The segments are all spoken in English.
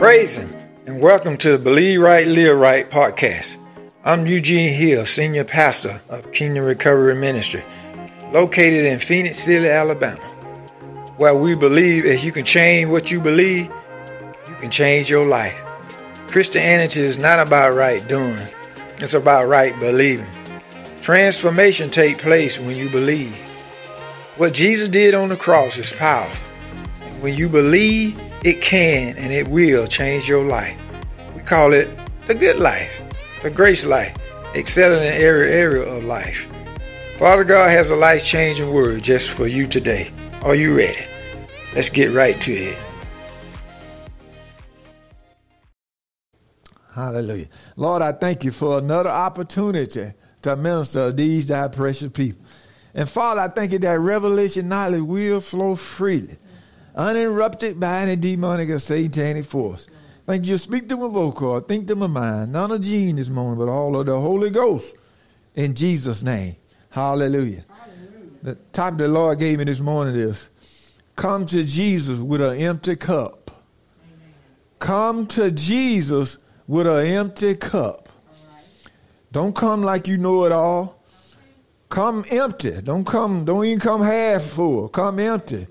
Praise Him and welcome to the Believe Right, Live Right podcast. I'm Eugene Hill, Senior Pastor of Kingdom Recovery Ministry, located in Phenix City, Alabama, where we believe if you can change what you believe, you can change your life. Christianity is not about right doing, it's about right believing. Transformation takes place when you believe. What Jesus did on the cross is powerful. When you believe, it can and it will change your life. We call it the good life, the grace life, excelling in every area of life. Father God has a life changing word just for you today. Are you ready? Let's get right to it. Hallelujah. Lord, I thank you for another opportunity to minister to these thy precious people. And Father, I thank you that revelation knowledge will flow freely uninterrupted by any demonic or satanic force. Thank you. Speak to my vocal, think to my mind, none of Gene this morning, but all of the Holy Ghost in Jesus' name. Hallelujah. Hallelujah. The topic the Lord gave me this morning is come to Jesus with an empty cup. Amen. Come to Jesus with an empty cup. Don't come like you know it all. Come empty. Don't come, don't even come half full. Come empty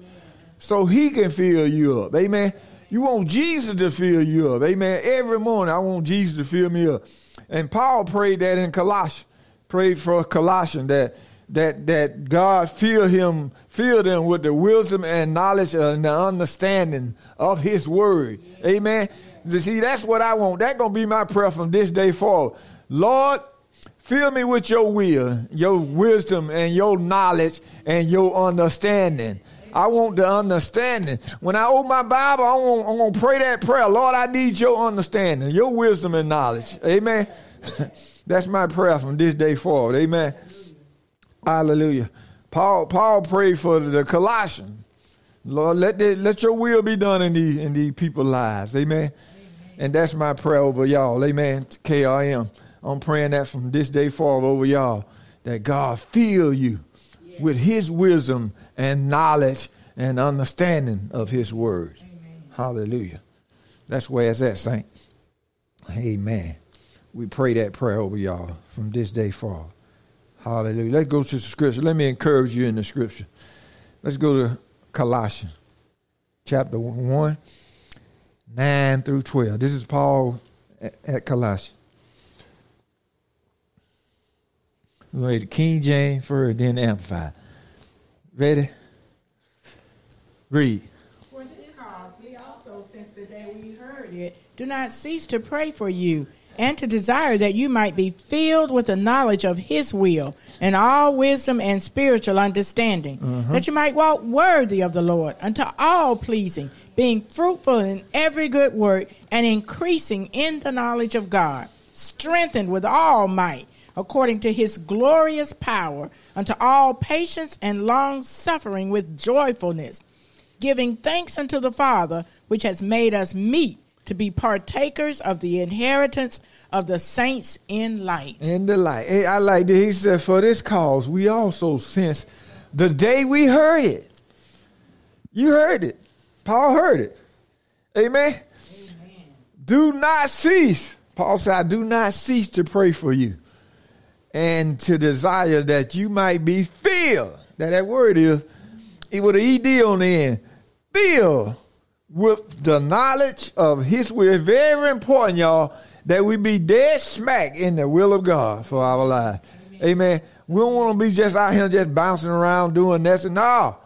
so he can fill you up. Amen. You want Jesus to fill you up. Amen. Every morning I want Jesus to fill me up. And Paul prayed that in Colossians. Prayed for Colossians that that that God fill him, fill them with the wisdom and knowledge and the understanding of his word. Amen. You see, that's what I want. That's gonna be my prayer from this day forward. Lord, fill me with your will, your wisdom, and your knowledge and your understanding. I want the understanding. When I open my Bible, I want, I'm going to pray that prayer. Lord, I need your understanding, your wisdom and knowledge. Amen. That's my prayer from this day forward. Amen. Hallelujah. Paul, Paul prayed for the Colossians. Lord, let, the, let your will be done in these, in these people's lives. Amen. Amen. And that's my prayer over y'all. Amen. KRM. I'm praying that from this day forward over y'all. That God fill you with his wisdom and knowledge and understanding of his word. Amen. Hallelujah. That's where it's at, Saint. Amen. We pray that prayer over y'all from this day forward. Hallelujah. Let's go to the scripture. Let me encourage you in the scripture. Let's go to Colossians chapter 1, 9 through 12. This is Paul at, at Colossians. Read the King James first, then the Amplified. Ready? Read. For this cause, we also, since the day we heard it, do not cease to pray for you and to desire that you might be filled with the knowledge of His will and all wisdom and spiritual understanding, uh-huh. that you might walk worthy of the Lord unto all pleasing, being fruitful in every good work and increasing in the knowledge of God, strengthened with all might according to his glorious power, unto all patience and long suffering with joyfulness, giving thanks unto the Father, which has made us meet to be partakers of the inheritance of the saints in light. In the light. Hey, I like that. He said, For this cause, we also, since the day we heard it, you heard it. Paul heard it. Amen. Amen. Do not cease. Paul said, I do not cease to pray for you and to desire that you might be filled. That that word is, it with an ed on the end. Filled with the knowledge of His will. Very important, y'all, that we be dead smack in the will of God for our life. Amen. Amen. We don't want to be just out here just bouncing around doing this and no.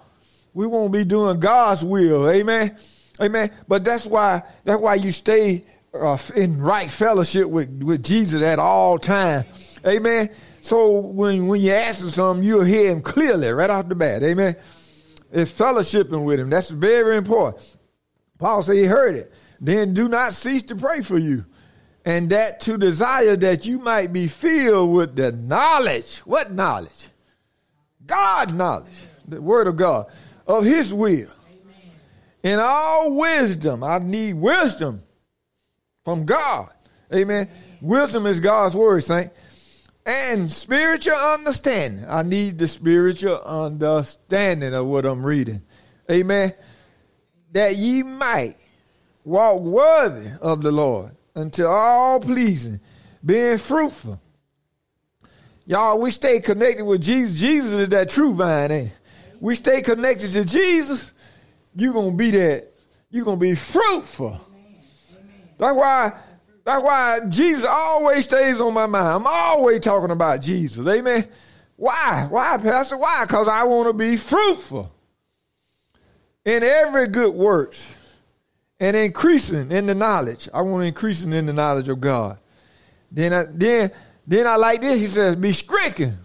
We won't be doing God's will. Amen. Amen. But that's why that's why you stay uh, in right fellowship with, with Jesus at all times Amen. So when, when you ask him something, you'll hear him clearly right off the bat. Amen. It's fellowshipping with him. That's very important. Paul said he heard it. Then do not cease to pray for you. And that to desire that you might be filled with the knowledge. What knowledge? God's knowledge. The word of God. Of his will. Amen. In all wisdom. I need wisdom from God. Amen. Amen. Wisdom is God's word, saint and spiritual understanding. I need the spiritual understanding of what I'm reading. Amen. That ye might walk worthy of the Lord until all pleasing, being fruitful. Y'all, we stay connected with Jesus. Jesus is that true vine, ain't? We stay connected to Jesus, you're gonna be that, you're gonna be fruitful. That's why that's why Jesus always stays on my mind. I'm always talking about Jesus. Amen. Why? Why, Pastor? Why? Because I want to be fruitful in every good works and increasing in the knowledge. I want to increasing in the knowledge of God. Then I then then I like this. He says, be stricken.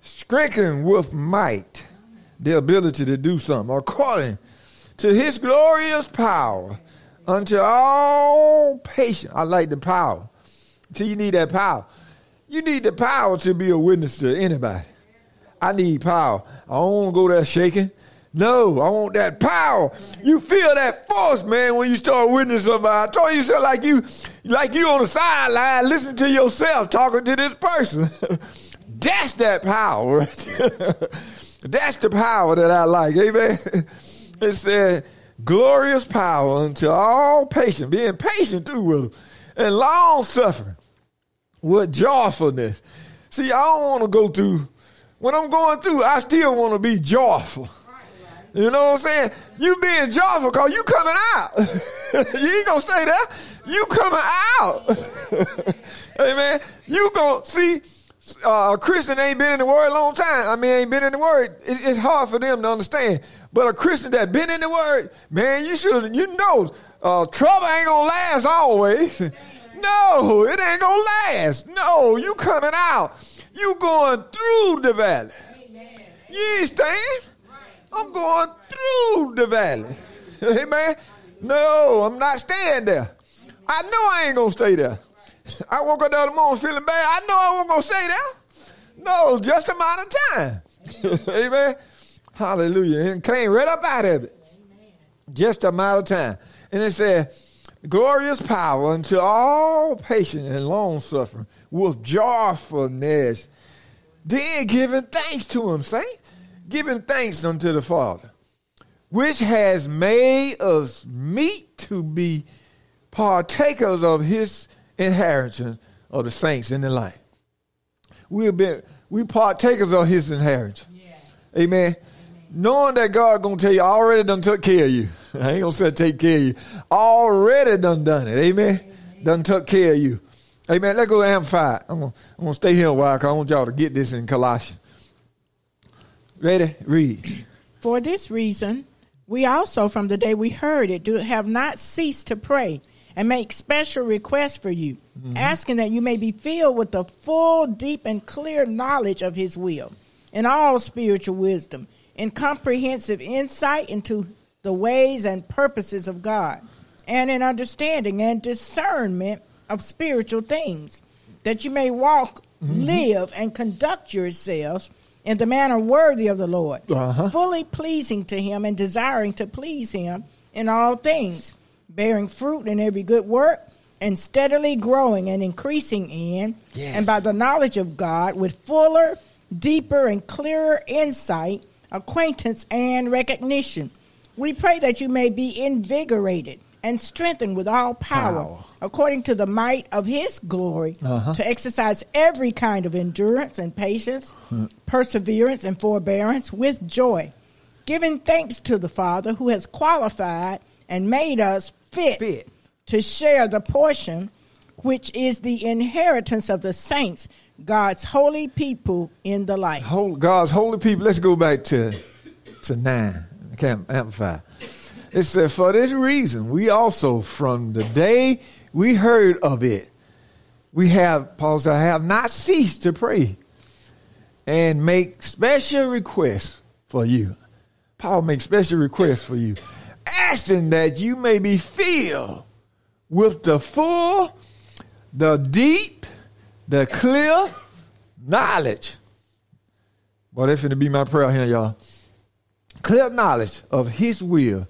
Stricken with might. The ability to do something according to his glorious power unto all patience. I like the power. So you need that power. You need the power to be a witness to anybody. I need power. I don't want to go there shaking. No, I want that power. You feel that force, man, when you start witnessing somebody. I told you so like you like you on the sideline listening to yourself talking to this person. That's that power. That's the power that I like. Amen. It said glorious power unto all patient, being patient too with them, and long suffering with joyfulness. See, I don't want to go through when I'm going through, I still want to be joyful. You know what I'm saying? You being joyful because you coming out. you ain't gonna stay there. You coming out. Amen. You gonna see uh, a Christian ain't been in the word a long time. I mean, ain't been in the word. It, it's hard for them to understand. But a Christian that been in the word, man, you should, you know, uh, trouble ain't gonna last always. no, it ain't gonna last. No, you coming out. You going through the valley. You ain't staying. I'm going through the valley. Amen. No, I'm not staying there. I know I ain't gonna stay there. I woke up the other morning feeling bad. I know I wasn't gonna stay there. No, just a matter of time. Amen. Hallelujah. And came right up out of it. Just a matter of time. And it said, glorious power unto all patience and long suffering with joyfulness. Then giving thanks to him, saints giving thanks unto the Father, which has made us meet to be partakers of his inheritance of the saints in the light. We have been we partakers of his inheritance. Amen. Amen. Knowing that God gonna tell you, I already done took care of you. I ain't gonna say take care of you. Already done done it. Amen. Amen. Done took care of you. Amen. Let's go to Amplify. I'm gonna, I'm gonna stay here a while because I want y'all to get this in Colossians. Ready? Read. For this reason, we also, from the day we heard it, do have not ceased to pray and make special requests for you, mm-hmm. asking that you may be filled with the full, deep, and clear knowledge of His will, in all spiritual wisdom, in comprehensive insight into the ways and purposes of God, and in understanding and discernment of spiritual things, that you may walk, mm-hmm. live, and conduct yourselves in the manner worthy of the Lord, uh-huh. fully pleasing to Him and desiring to please Him in all things, bearing fruit in every good work, and steadily growing and increasing in, yes. and by the knowledge of God, with fuller, deeper, and clearer insight, acquaintance, and recognition. We pray that you may be invigorated and strengthened with all power, power, according to the might of his glory, uh-huh. to exercise every kind of endurance and patience, perseverance and forbearance with joy, giving thanks to the Father who has qualified and made us fit, fit. to share the portion which is the inheritance of the saints, God's holy people in the light. God's holy people. Let's go back to to nine. I can't amplify. It said, For this reason, we also, from the day we heard of it, we have, Paul said, I have not ceased to pray and make special requests for you. Paul makes special requests for you, asking that you may be filled with the full, the deep, the clear knowledge. Well, that's going to be my prayer here, y'all. Clear knowledge of His will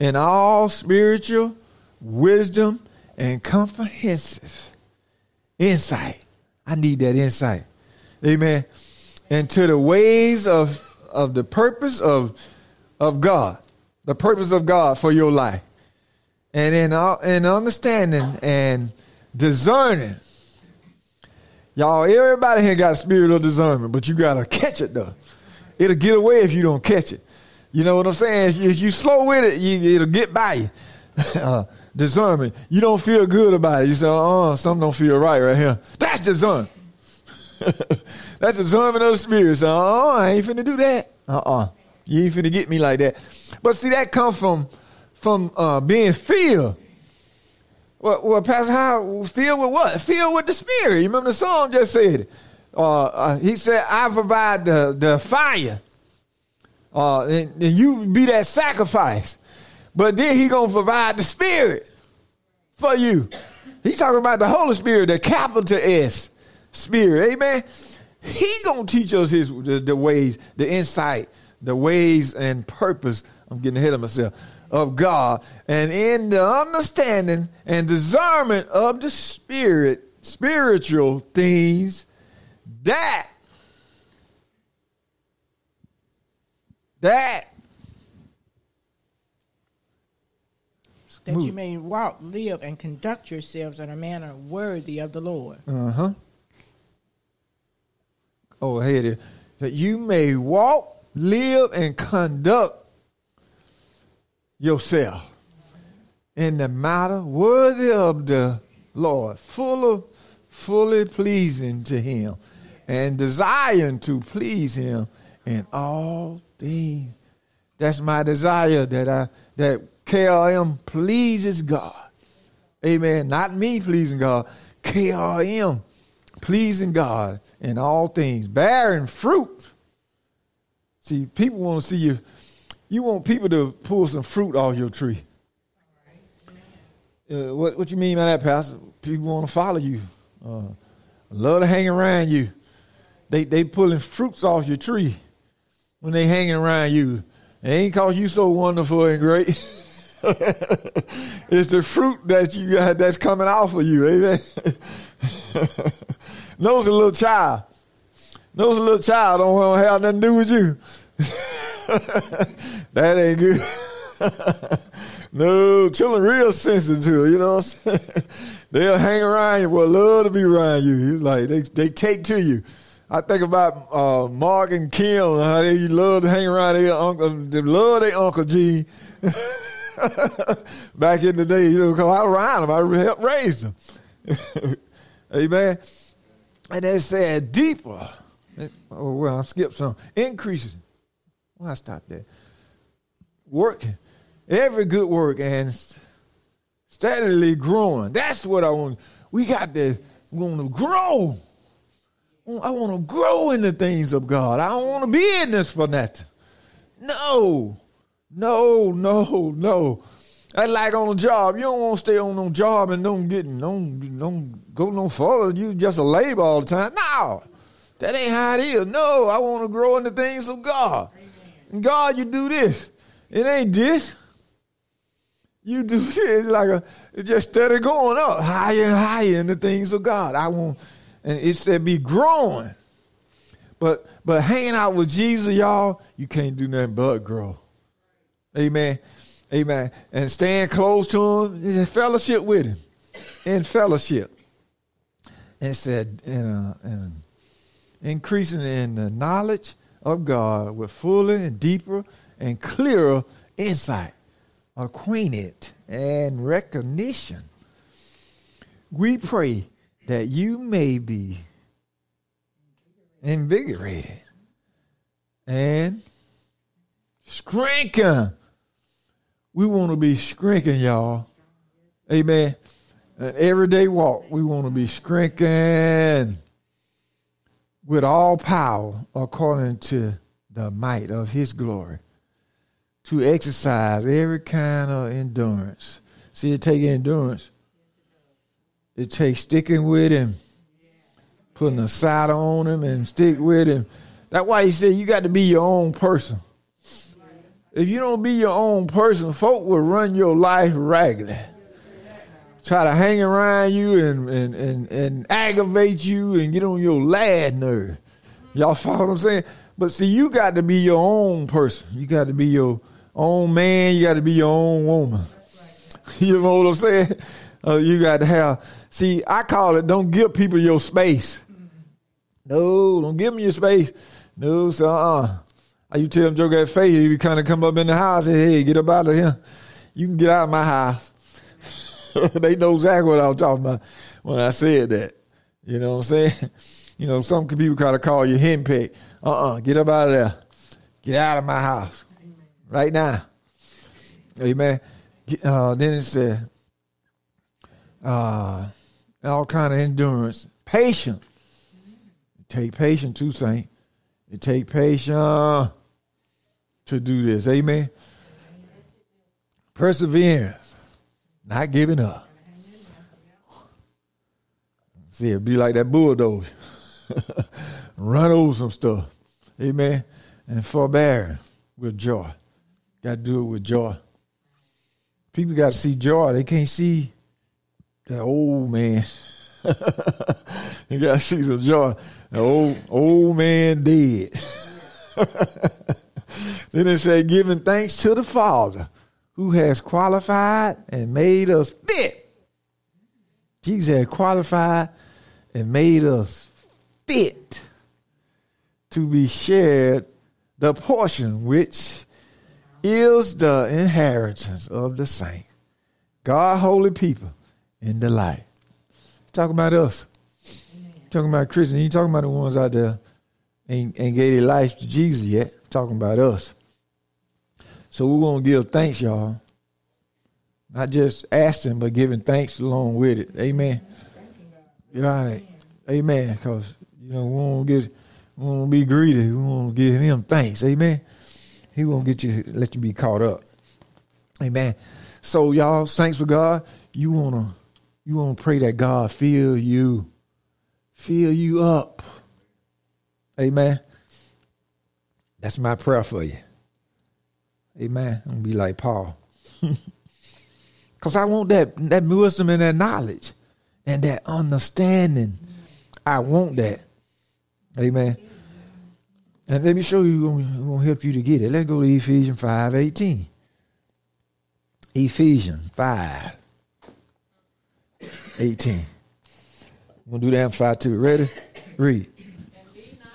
in all spiritual wisdom and comprehensive insight. I need that insight. Amen. And to the ways of, of the purpose of, of God, the purpose of God for your life. and in, uh, in understanding and discerning. Y'all, everybody here got spirit of discernment, but you gotta catch it though. It'll get away if you don't catch it. You know what I'm saying? If you, if you slow with it, you, it'll get by you. uh, discernment. You don't feel good about it. You say, oh, something don't feel right right here. That's discernment. That's discernment of the spirit. So, oh, I ain't finna do that. Uh-uh. You ain't finna get me like that. But see, that comes from from uh, being filled. Well, well, Pastor How filled with what? Filled with the Spirit. You remember the song just said. Uh, uh, he said, "I provide the the fire, uh, and, and, you be that sacrifice." But then he gonna provide the Spirit for you. He talking about the Holy Spirit, the capital S Spirit. Amen. He gonna teach us his the, the ways, the insight, the ways and purpose. I'm getting ahead of myself of God and in the understanding and discernment of the spirit, spiritual things, that, that, that you may walk, live, and conduct yourselves in a manner worthy of the Lord. Uh huh. Oh, here it is. That you may walk, live, and conduct yourself in the matter worthy of the Lord, full of, fully pleasing to Him, and desiring to please Him in all things. That's my desire that I that KRM pleases God. Amen. Not me pleasing God. KRM pleasing God in all things, bearing fruit. See, people want to see you you want people to pull some fruit off your tree. Uh, what what you mean by that, Pastor? People want to follow you, uh, love to hang around you. They they pulling fruits off your tree when they hanging around you. It ain't cause you so wonderful and great. it's the fruit that you got that's coming off of you. Amen. Knows a little child. Knows a little child don't want to have nothing to do with you. that ain't good. no, children real sensitive to it, you know what I'm saying? They'll hang around you, well, love to be around you. It's like they they take to you. I think about uh, Mark and Kim, how they love to hang around their uncle, they love their Uncle G. Back in the day, you know, cause I around them, I helped raise them. Amen. And they said deeper. Oh, well, I skipped some. Increases well, I stop there. Work, every good work and steadily growing. That's what I want. We got to we want to grow. I want to grow in the things of God. I don't want to be in this for nothing. No, no, no, no. That's like on a job. You don't want to stay on no job and don't get don't don't go no further. You just a labor all the time. No, that ain't how it is. No, I want to grow in the things of God. God, you do this. It ain't this. You do this like a it just steady going up higher and higher in the things of God. I want and it said be growing. But but hanging out with Jesus, y'all, you can't do nothing but grow. Amen. Amen. And staying close to him, in fellowship with him. In fellowship. And said, uh, and increasing in the knowledge of God with fuller and deeper and clearer insight, acquainted and recognition. We pray that you may be invigorated and strengthened. We want to be strengthened, y'all. Amen. An everyday walk, we want to be strengthened with all power according to the might of his glory to exercise every kind of endurance. See, it takes endurance. It takes sticking with him, putting a side on him and stick with him. That's why he said you got to be your own person. If you don't be your own person, folk will run your life ragged try to hang around you and, and, and, and aggravate you and get on your lad nerve. Y'all follow what I'm saying? But see, you got to be your own person. You got to be your own man. You got to be your own woman. You know what I'm saying? Uh, you got to have. See, I call it. Don't give people your space. No, don't give them your space. No, so uh, uh you tell them Joe at face, you kind of come up in the house and hey, get up out of here. You can get out of my house. they know exactly what I was talking about when I said that. You know what I'm saying? You know, some people kind to call you henpecked. Uh-uh, get up out of there. Get out of my house. Right now. Amen. Uh, then it said, uh, all kind of endurance. Patience. Take patience too, Saint. It take patience to do this. Amen. Perseverance. Not giving up. See, it be like that bulldozer. Run over some stuff. Amen. And forbear with joy. Got to do it with joy. People got to see joy. They can't see that old man. you got to see some joy. The old old man dead. then they say, giving thanks to the Father who has qualified and made us fit. Jesus had qualified and made us fit to be shared the portion which is the inheritance of the saints, God, holy people in the light. Talking about us. Talking about Christians. He talking about the ones out there ain't, ain't gave their life to Jesus yet. Talking about us. So we're going to give thanks, y'all. Not just asking, but giving thanks along with it. Amen. Right. Amen. Because, you know, we won't get we won't be greedy. We won't give him thanks. Amen. He won't get you let you be caught up. Amen. So y'all, thanks for God. You wanna you wanna pray that God fill you, fill you up. Amen. That's my prayer for you. Amen. I'm be like Paul. Cause I want that that wisdom and that knowledge and that understanding. I want that. Amen. And let me show you I'm going to help you to get it. Let's go to Ephesians 5 18. Ephesians 5 18. We'll do that in 5 2. Ready? Read.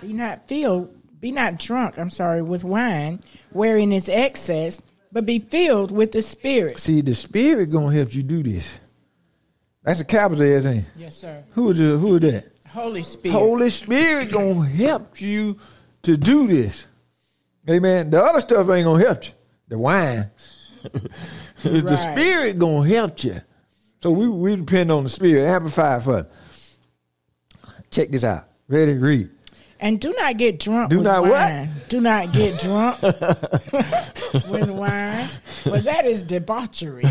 Be not filled, be not drunk, I'm sorry, with wine, wherein is excess, but be filled with the Spirit. See, the Spirit going to help you do this. That's a capital, isn't it? Yes, sir. Who is, the, who is that? Holy Spirit. Holy Spirit gonna help you to do this. Amen. The other stuff ain't gonna help you. The wine. the Right. Spirit gonna help you. So we we depend on the Spirit. Amplify for it. Check this out. Ready? Read. And do not get drunk Do with not what? Do not get drunk with wine. Well, that is debauchery.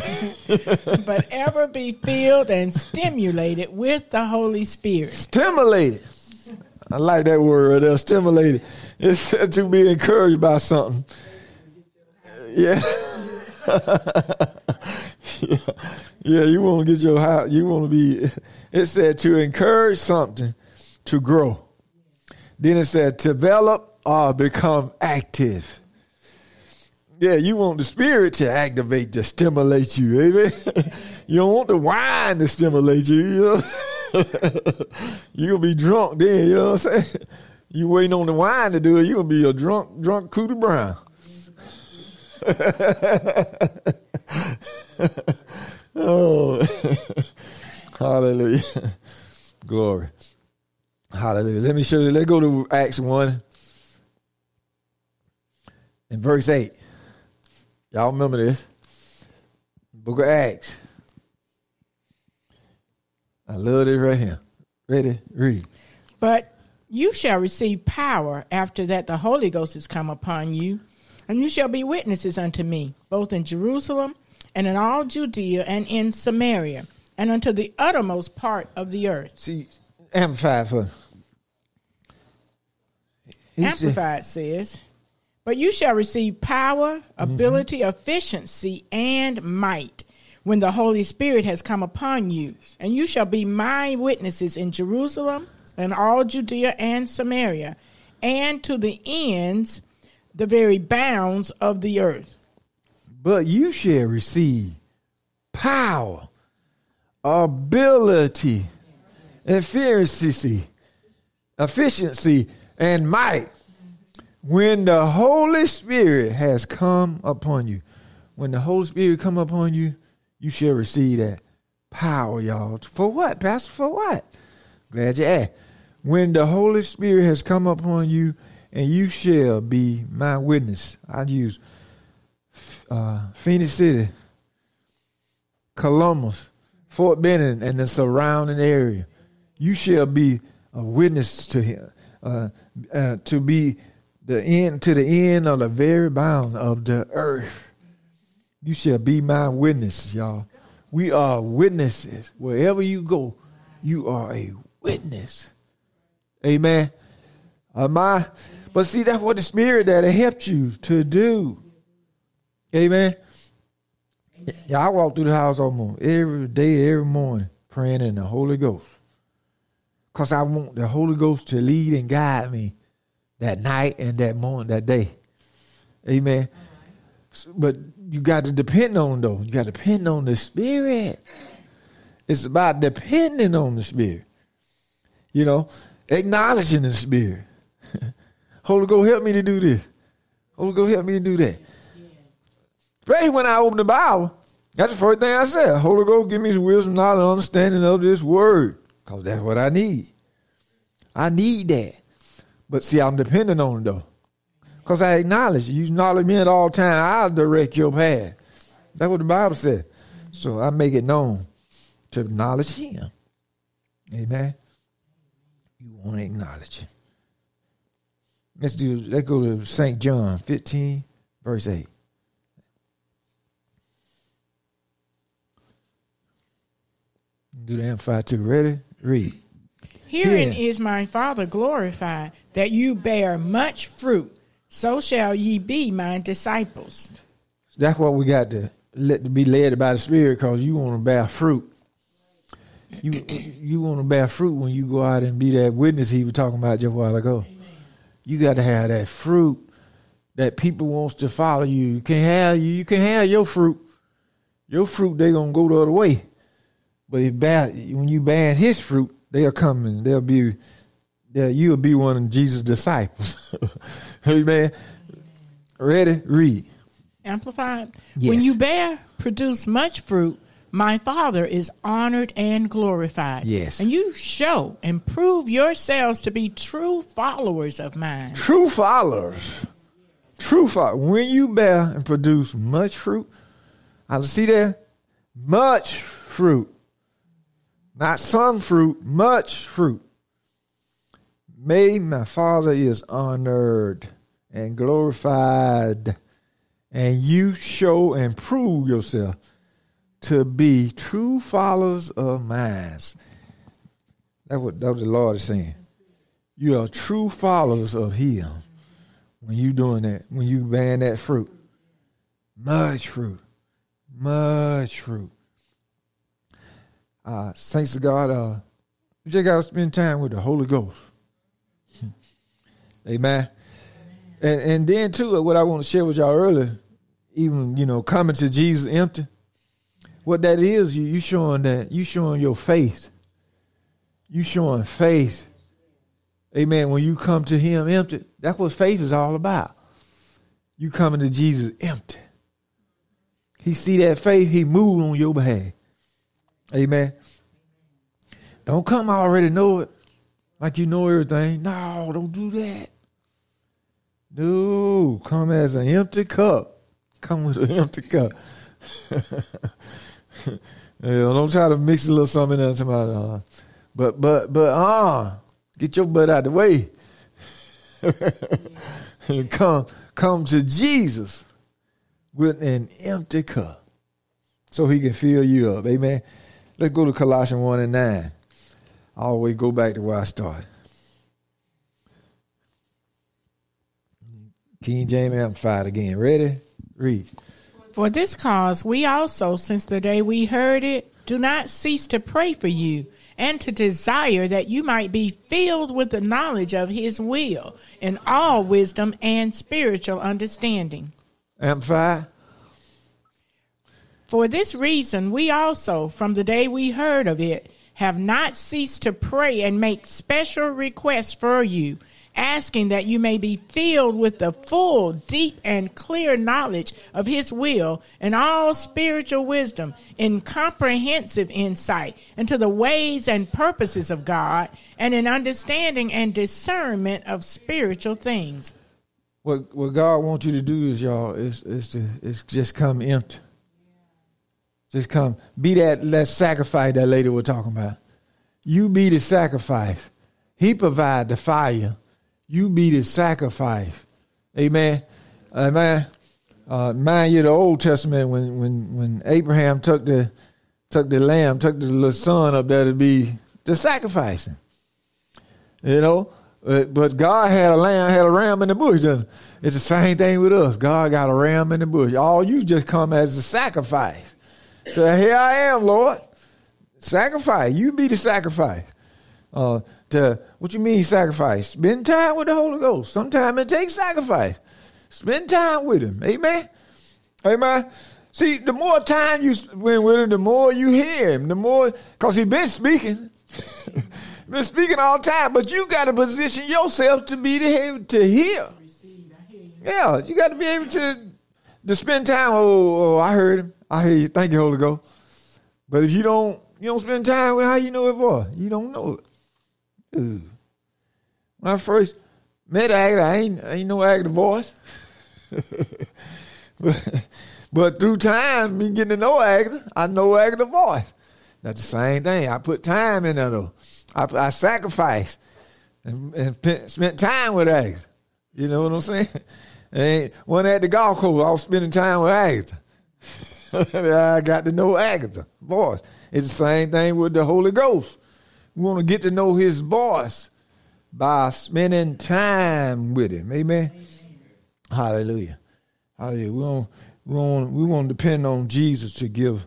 but ever be filled and stimulated with the Holy Spirit. Stimulated. I like that word right there. Stimulated. It's said to be encouraged by something. Yeah. yeah. Yeah, you want to get your house. You want to be. It said to encourage something to grow. Then it said develop or become active. Yeah, you want the spirit to activate, to stimulate you, amen. you don't want the wine to stimulate you. You know? you gonna be drunk then. You know what I'm saying? You waiting on the wine to do it. You gonna be a drunk, drunk Cooter Brown. oh, hallelujah, glory, hallelujah. Let me show you. Let's go to Acts one and verse eight. Y'all remember this? Book of Acts. I love this right here. Ready? Read. But you shall receive power after that the Holy Ghost has come upon you, and you shall be witnesses unto me, both in Jerusalem and in all Judea and in Samaria, and unto the uttermost part of the earth. See, amplify for. He said- Amplified says, But you shall receive power, mm-hmm. ability, efficiency, and might when the Holy Spirit has come upon you. And you shall be my witnesses in Jerusalem and all Judea and Samaria, and to the ends, the very bounds of the earth. But you shall receive power, ability, efficiency, efficiency, and might. When the Holy Spirit has come upon you, when the Holy Spirit come upon you, you shall receive that power, y'all. For what, Pastor? For what? Glad you asked. When the Holy Spirit has come upon you, and you shall be my witness. I use uh, Phenix City, Columbus, Fort Benning, and the surrounding area. You shall be a witness to him, uh, uh, to be the end to the end of the very bound of the earth. You shall be my witness, y'all. We are witnesses. Wherever you go, you are a witness. Amen. Am I? But see, that's what the Spirit that helped you to do. Amen. Yeah, I walk through the house almost every day, every morning, praying in the Holy Ghost. Because I want the Holy Ghost to lead and guide me that night and that morning, that day. Amen. But you got to depend on though. You got to depend on the Spirit. It's about depending on the Spirit. You know, acknowledging the Spirit. Holy Ghost, help me to do this. Holy Ghost, help me to do that. Especially when I open the Bible, that's the first thing I said. Holy Ghost, give me some wisdom, knowledge, and understanding of this word. Because that's what I need. I need that. But see, I'm dependent on it though. Because I acknowledge you. acknowledge me at all times. I'll direct your path. That's what the Bible said. So I make it known to acknowledge him. Amen. You want to acknowledge him. Let's do let's go to St. John 15, verse 8. Do the amplified too. Ready? Read. Herein is my Father glorified, that you bear much fruit, so shall ye be my disciples. That's what we got to let to be led by the Spirit, because you want to bear fruit. You you want to bear fruit when you go out and be that witness he was talking about just a while ago. You got to have that fruit that people wants to follow you. You can have you. You can have your fruit. Your fruit they gonna go the other way. But if bad, when you ban his fruit, they'll come and they'll be, they'll, you'll be one of Jesus' disciples. Amen. Ready? Read. Amplified. Yes. When you bear, produce much fruit, my Father is honored and glorified. Yes. And you show and prove yourselves to be true followers of mine. True followers. True followers. When you bear and produce much fruit, I see there, much fruit. Not some fruit, much fruit. May my Father is honored and glorified, and you show and prove yourself to be true followers of mine. That's what, that what the Lord is saying. You are true followers of Him when you doing that, when you bearing that fruit. Much fruit. Much fruit uh, saints of God, uh, you just got to spend time with the Holy Ghost. Amen. And, and then too, what I want to share with y'all earlier, even you know, coming to Jesus empty, what that is, you you showing that you showing your faith. You showing faith. Amen. When you come to Him empty, that's what faith is all about. You coming to Jesus empty. He see that faith, He move on your behalf. Amen. Don't come I already know it. Like you know everything. No, don't do that. No, come as an empty cup. Come with an empty cup. yeah, don't try to mix a little something into my uh, but but but uh get your butt out of the way. and come come to Jesus with an empty cup so he can fill you up. Amen. Let's go to Colossians 1 and 9. I always go back to where I started. King James Amplified again. Ready? Read. For this cause, we also, since the day we heard it, do not cease to pray for you and to desire that you might be filled with the knowledge of his will in all wisdom and spiritual understanding. Amplified. For this reason, we also, from the day we heard of it, have not ceased to pray and make special requests for you, asking that you may be filled with the full, deep, and clear knowledge of His will and all spiritual wisdom, in comprehensive insight into the ways and purposes of God, and in understanding and discernment of spiritual things. What what God wants you to do is y'all is is to is just come empty. Just come. Be that, that sacrifice that lady was talking about. You be the sacrifice. He provide the fire. You be the sacrifice. Amen. Amen. Uh, mind you, the Old Testament when when when Abraham took the took the lamb, took the little son up there to be the sacrificing. You know, uh, but God had a lamb, had a ram in the bush. It's the same thing with us. God got a ram in the bush. All you just come as a sacrifice. So here I am, Lord. Sacrifice. You be the sacrifice. Uh, to what you mean sacrifice? Spend time with the Holy Ghost. Sometimes it takes sacrifice. Spend time with Him. Amen. Amen. See, the more time you spend with Him, the more you hear Him. The more, cause He been speaking, been speaking all the time. But you got to position yourself to be able to hear. Yeah, you got to be able to to spend time. Oh, oh, I heard Him. I hear you. Thank you, Holy Ghost. But if you don't, you don't spend time with how you know it for. You don't know it. Ooh. When I first met Agatha, I ain't, I ain't know Agatha voice. but, but through time, me getting to know Agatha, I know Agatha voice. That's the same thing. I put time in there though. I, I sacrificed and, and spent time with Agatha. You know what I'm saying? And when at the golf course, I was spending time with Agatha. I got to know Agatha voice. It's the same thing with the Holy Ghost. We want to get to know His voice by spending time with Him. Amen. Amen. Hallelujah. Hallelujah. We want, we want we want to depend on Jesus to give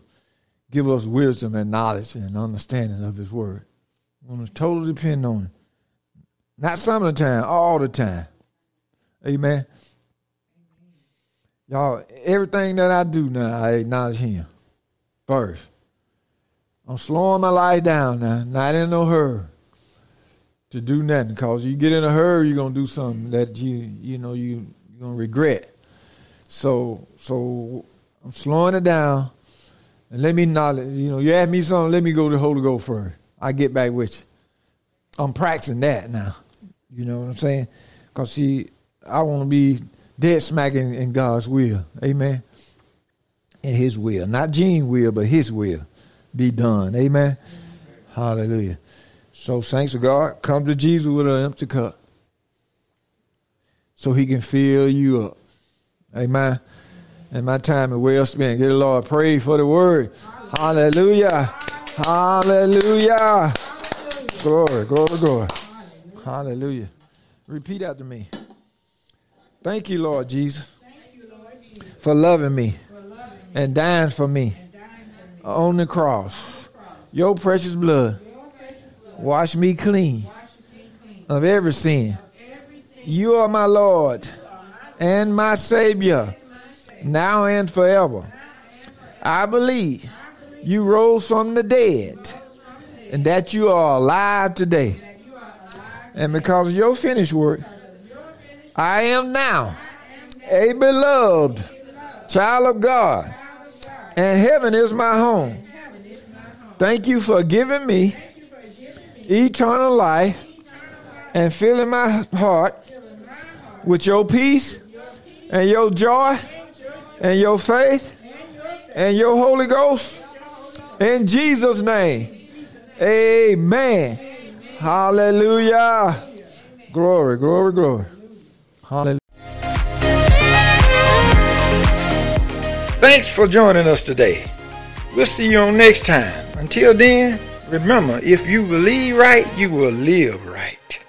give us wisdom and knowledge and understanding of His Word. We want to totally depend on Him. Not some of the time, all the time. Amen. Y'all, everything that I do now, I acknowledge Him first. I'm slowing my life down now, not in no hurry to do nothing. Because you get in a hurry, you're gonna do something that you you know you you're gonna regret. So so I'm slowing it down, and let me not you know you ask me something, let me go to the Holy Ghost first. I get back with you. I'm practicing that now. You know what I'm saying? Cause see, I want to be dead smack in, in God's will. Amen. In his will. Not Gene will, but his will be done. Amen. Hallelujah. So thanks to God, come to Jesus with an empty cup. So he can fill you up. Amen. And my time is well spent. Get the Lord praise for the word. Hallelujah. Hallelujah. Glory, glory, glory. Hallelujah. Repeat after me. Thank you, Lord Jesus, for loving me, and dying for me. On, the cross. Your precious blood, blood. Wash, me clean. Of every sin. You are my Lord and my Savior, now and forever. I believe you rose from the dead and that you are alive today. And because of your finished work, I am now a beloved child of God, and heaven is my home. Thank you for giving me eternal life and filling my heart with your peace and your joy and your faith and your Holy Ghost. In Jesus' name, amen. Hallelujah. Glory, glory, glory. Thanks for joining us today. We'll see you on next time. Until then, remember if you believe right, you will live right.